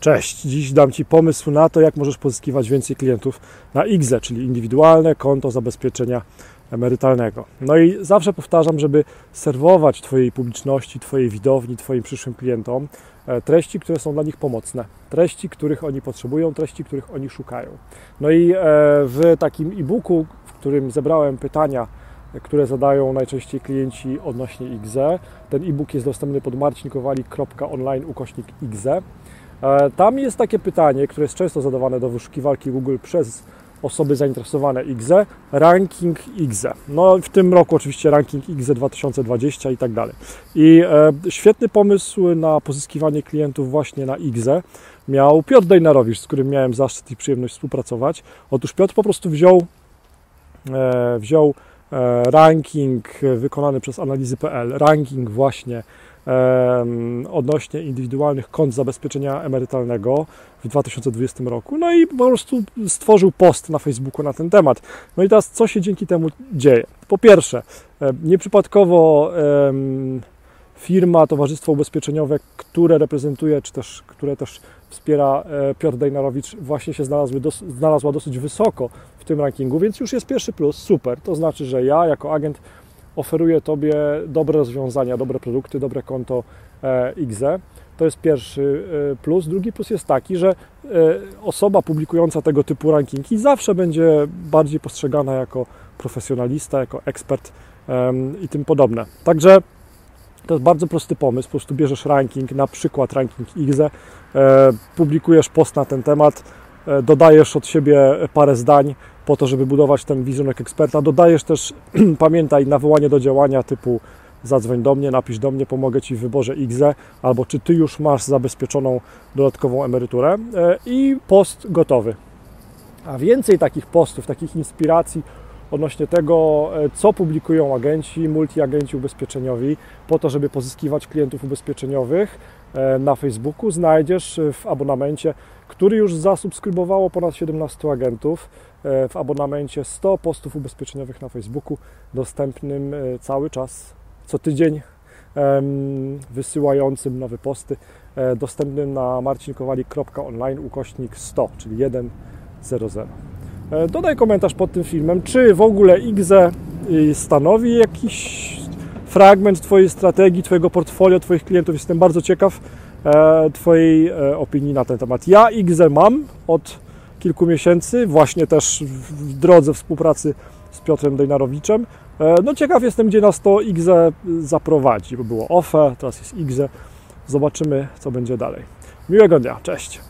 Cześć, dziś dam Ci pomysł na to, jak możesz pozyskiwać więcej klientów na IGZE, czyli indywidualne konto zabezpieczenia emerytalnego. No i zawsze powtarzam, żeby serwować Twojej publiczności, Twojej widowni, Twoim przyszłym klientom e, treści, które są dla nich pomocne, treści, których oni potrzebują, treści, których oni szukają. No i e, w takim e-booku, w którym zebrałem pytania, które zadają najczęściej klienci odnośnie IGZE, ten e-book jest dostępny pod marcinkowali.online ukośnik IGZE. E, tam jest takie pytanie, które jest często zadawane do wyszukiwarki Google przez osoby zainteresowane IGZE, ranking IGZE. No w tym roku oczywiście ranking IGZE 2020 i tak dalej. I e, świetny pomysł na pozyskiwanie klientów właśnie na IGZE miał Piotr Dejnarowicz, z którym miałem zaszczyt i przyjemność współpracować. Otóż Piotr po prostu wziął, e, wziął e, ranking wykonany przez analizy.pl, ranking właśnie odnośnie indywidualnych kont zabezpieczenia emerytalnego w 2020 roku. No i po prostu stworzył post na Facebooku na ten temat. No i teraz co się dzięki temu dzieje? Po pierwsze, nieprzypadkowo firma, towarzystwo ubezpieczeniowe, które reprezentuje, czy też, które też wspiera e, Piotr Dejnarowicz, właśnie się znalazły znalazła dosyć wysoko w tym rankingu, więc już jest pierwszy plus, super. To znaczy, że ja jako agent oferuje Tobie dobre rozwiązania, dobre produkty, dobre konto XE. To jest pierwszy e, plus. Drugi plus jest taki, że e, osoba publikująca tego typu rankingi zawsze będzie bardziej postrzegana jako profesjonalista, jako ekspert i tym podobne. Także to jest bardzo prosty pomysł. Po prostu bierzesz ranking, na przykład ranking XE, publikujesz post na ten temat, e, dodajesz od siebie parę zdań, po to, żeby budować ten wizerunek eksperta. Dodajesz też, pamiętaj, nawołanie do działania typu zadzwoń do mnie, napisz do mnie, pomogę Ci w wyborze XE, albo czy Ty już masz zabezpieczoną dodatkową emeryturę e, i post gotowy. A więcej takich postów, takich inspiracji odnośnie tego, e, co publikują agenci, multiagenci ubezpieczeniowi, po to, żeby pozyskiwać klientów ubezpieczeniowych na Facebooku, znajdziesz w abonamencie, który już zasubskrybowało ponad 17 agentów. E, w abonamencie 100 postów ubezpieczeniowych na Facebooku, dostępnym cały czas, co tydzień, wysyłającym nowe posty, dostępnym na marcinkowali.online ukośnik 100, czyli 100. E, dodaj komentarz pod tym filmem, czy w ogóle IGZE y, stanowi jakiś fragment Twojej strategii, Twojego portfolio, Twoich klientów. Jestem bardzo ciekaw e, Twojej e, opinii na ten temat. Ja IGZE mam od kilku miesięcy, właśnie też w drodze współpracy z Piotrem Dejnarowiczem. No ciekaw jestem, gdzie nas to IGZE zaprowadzi, bo było OFE, teraz jest IGZE. Zobaczymy, co będzie dalej. Miłego dnia, cześć!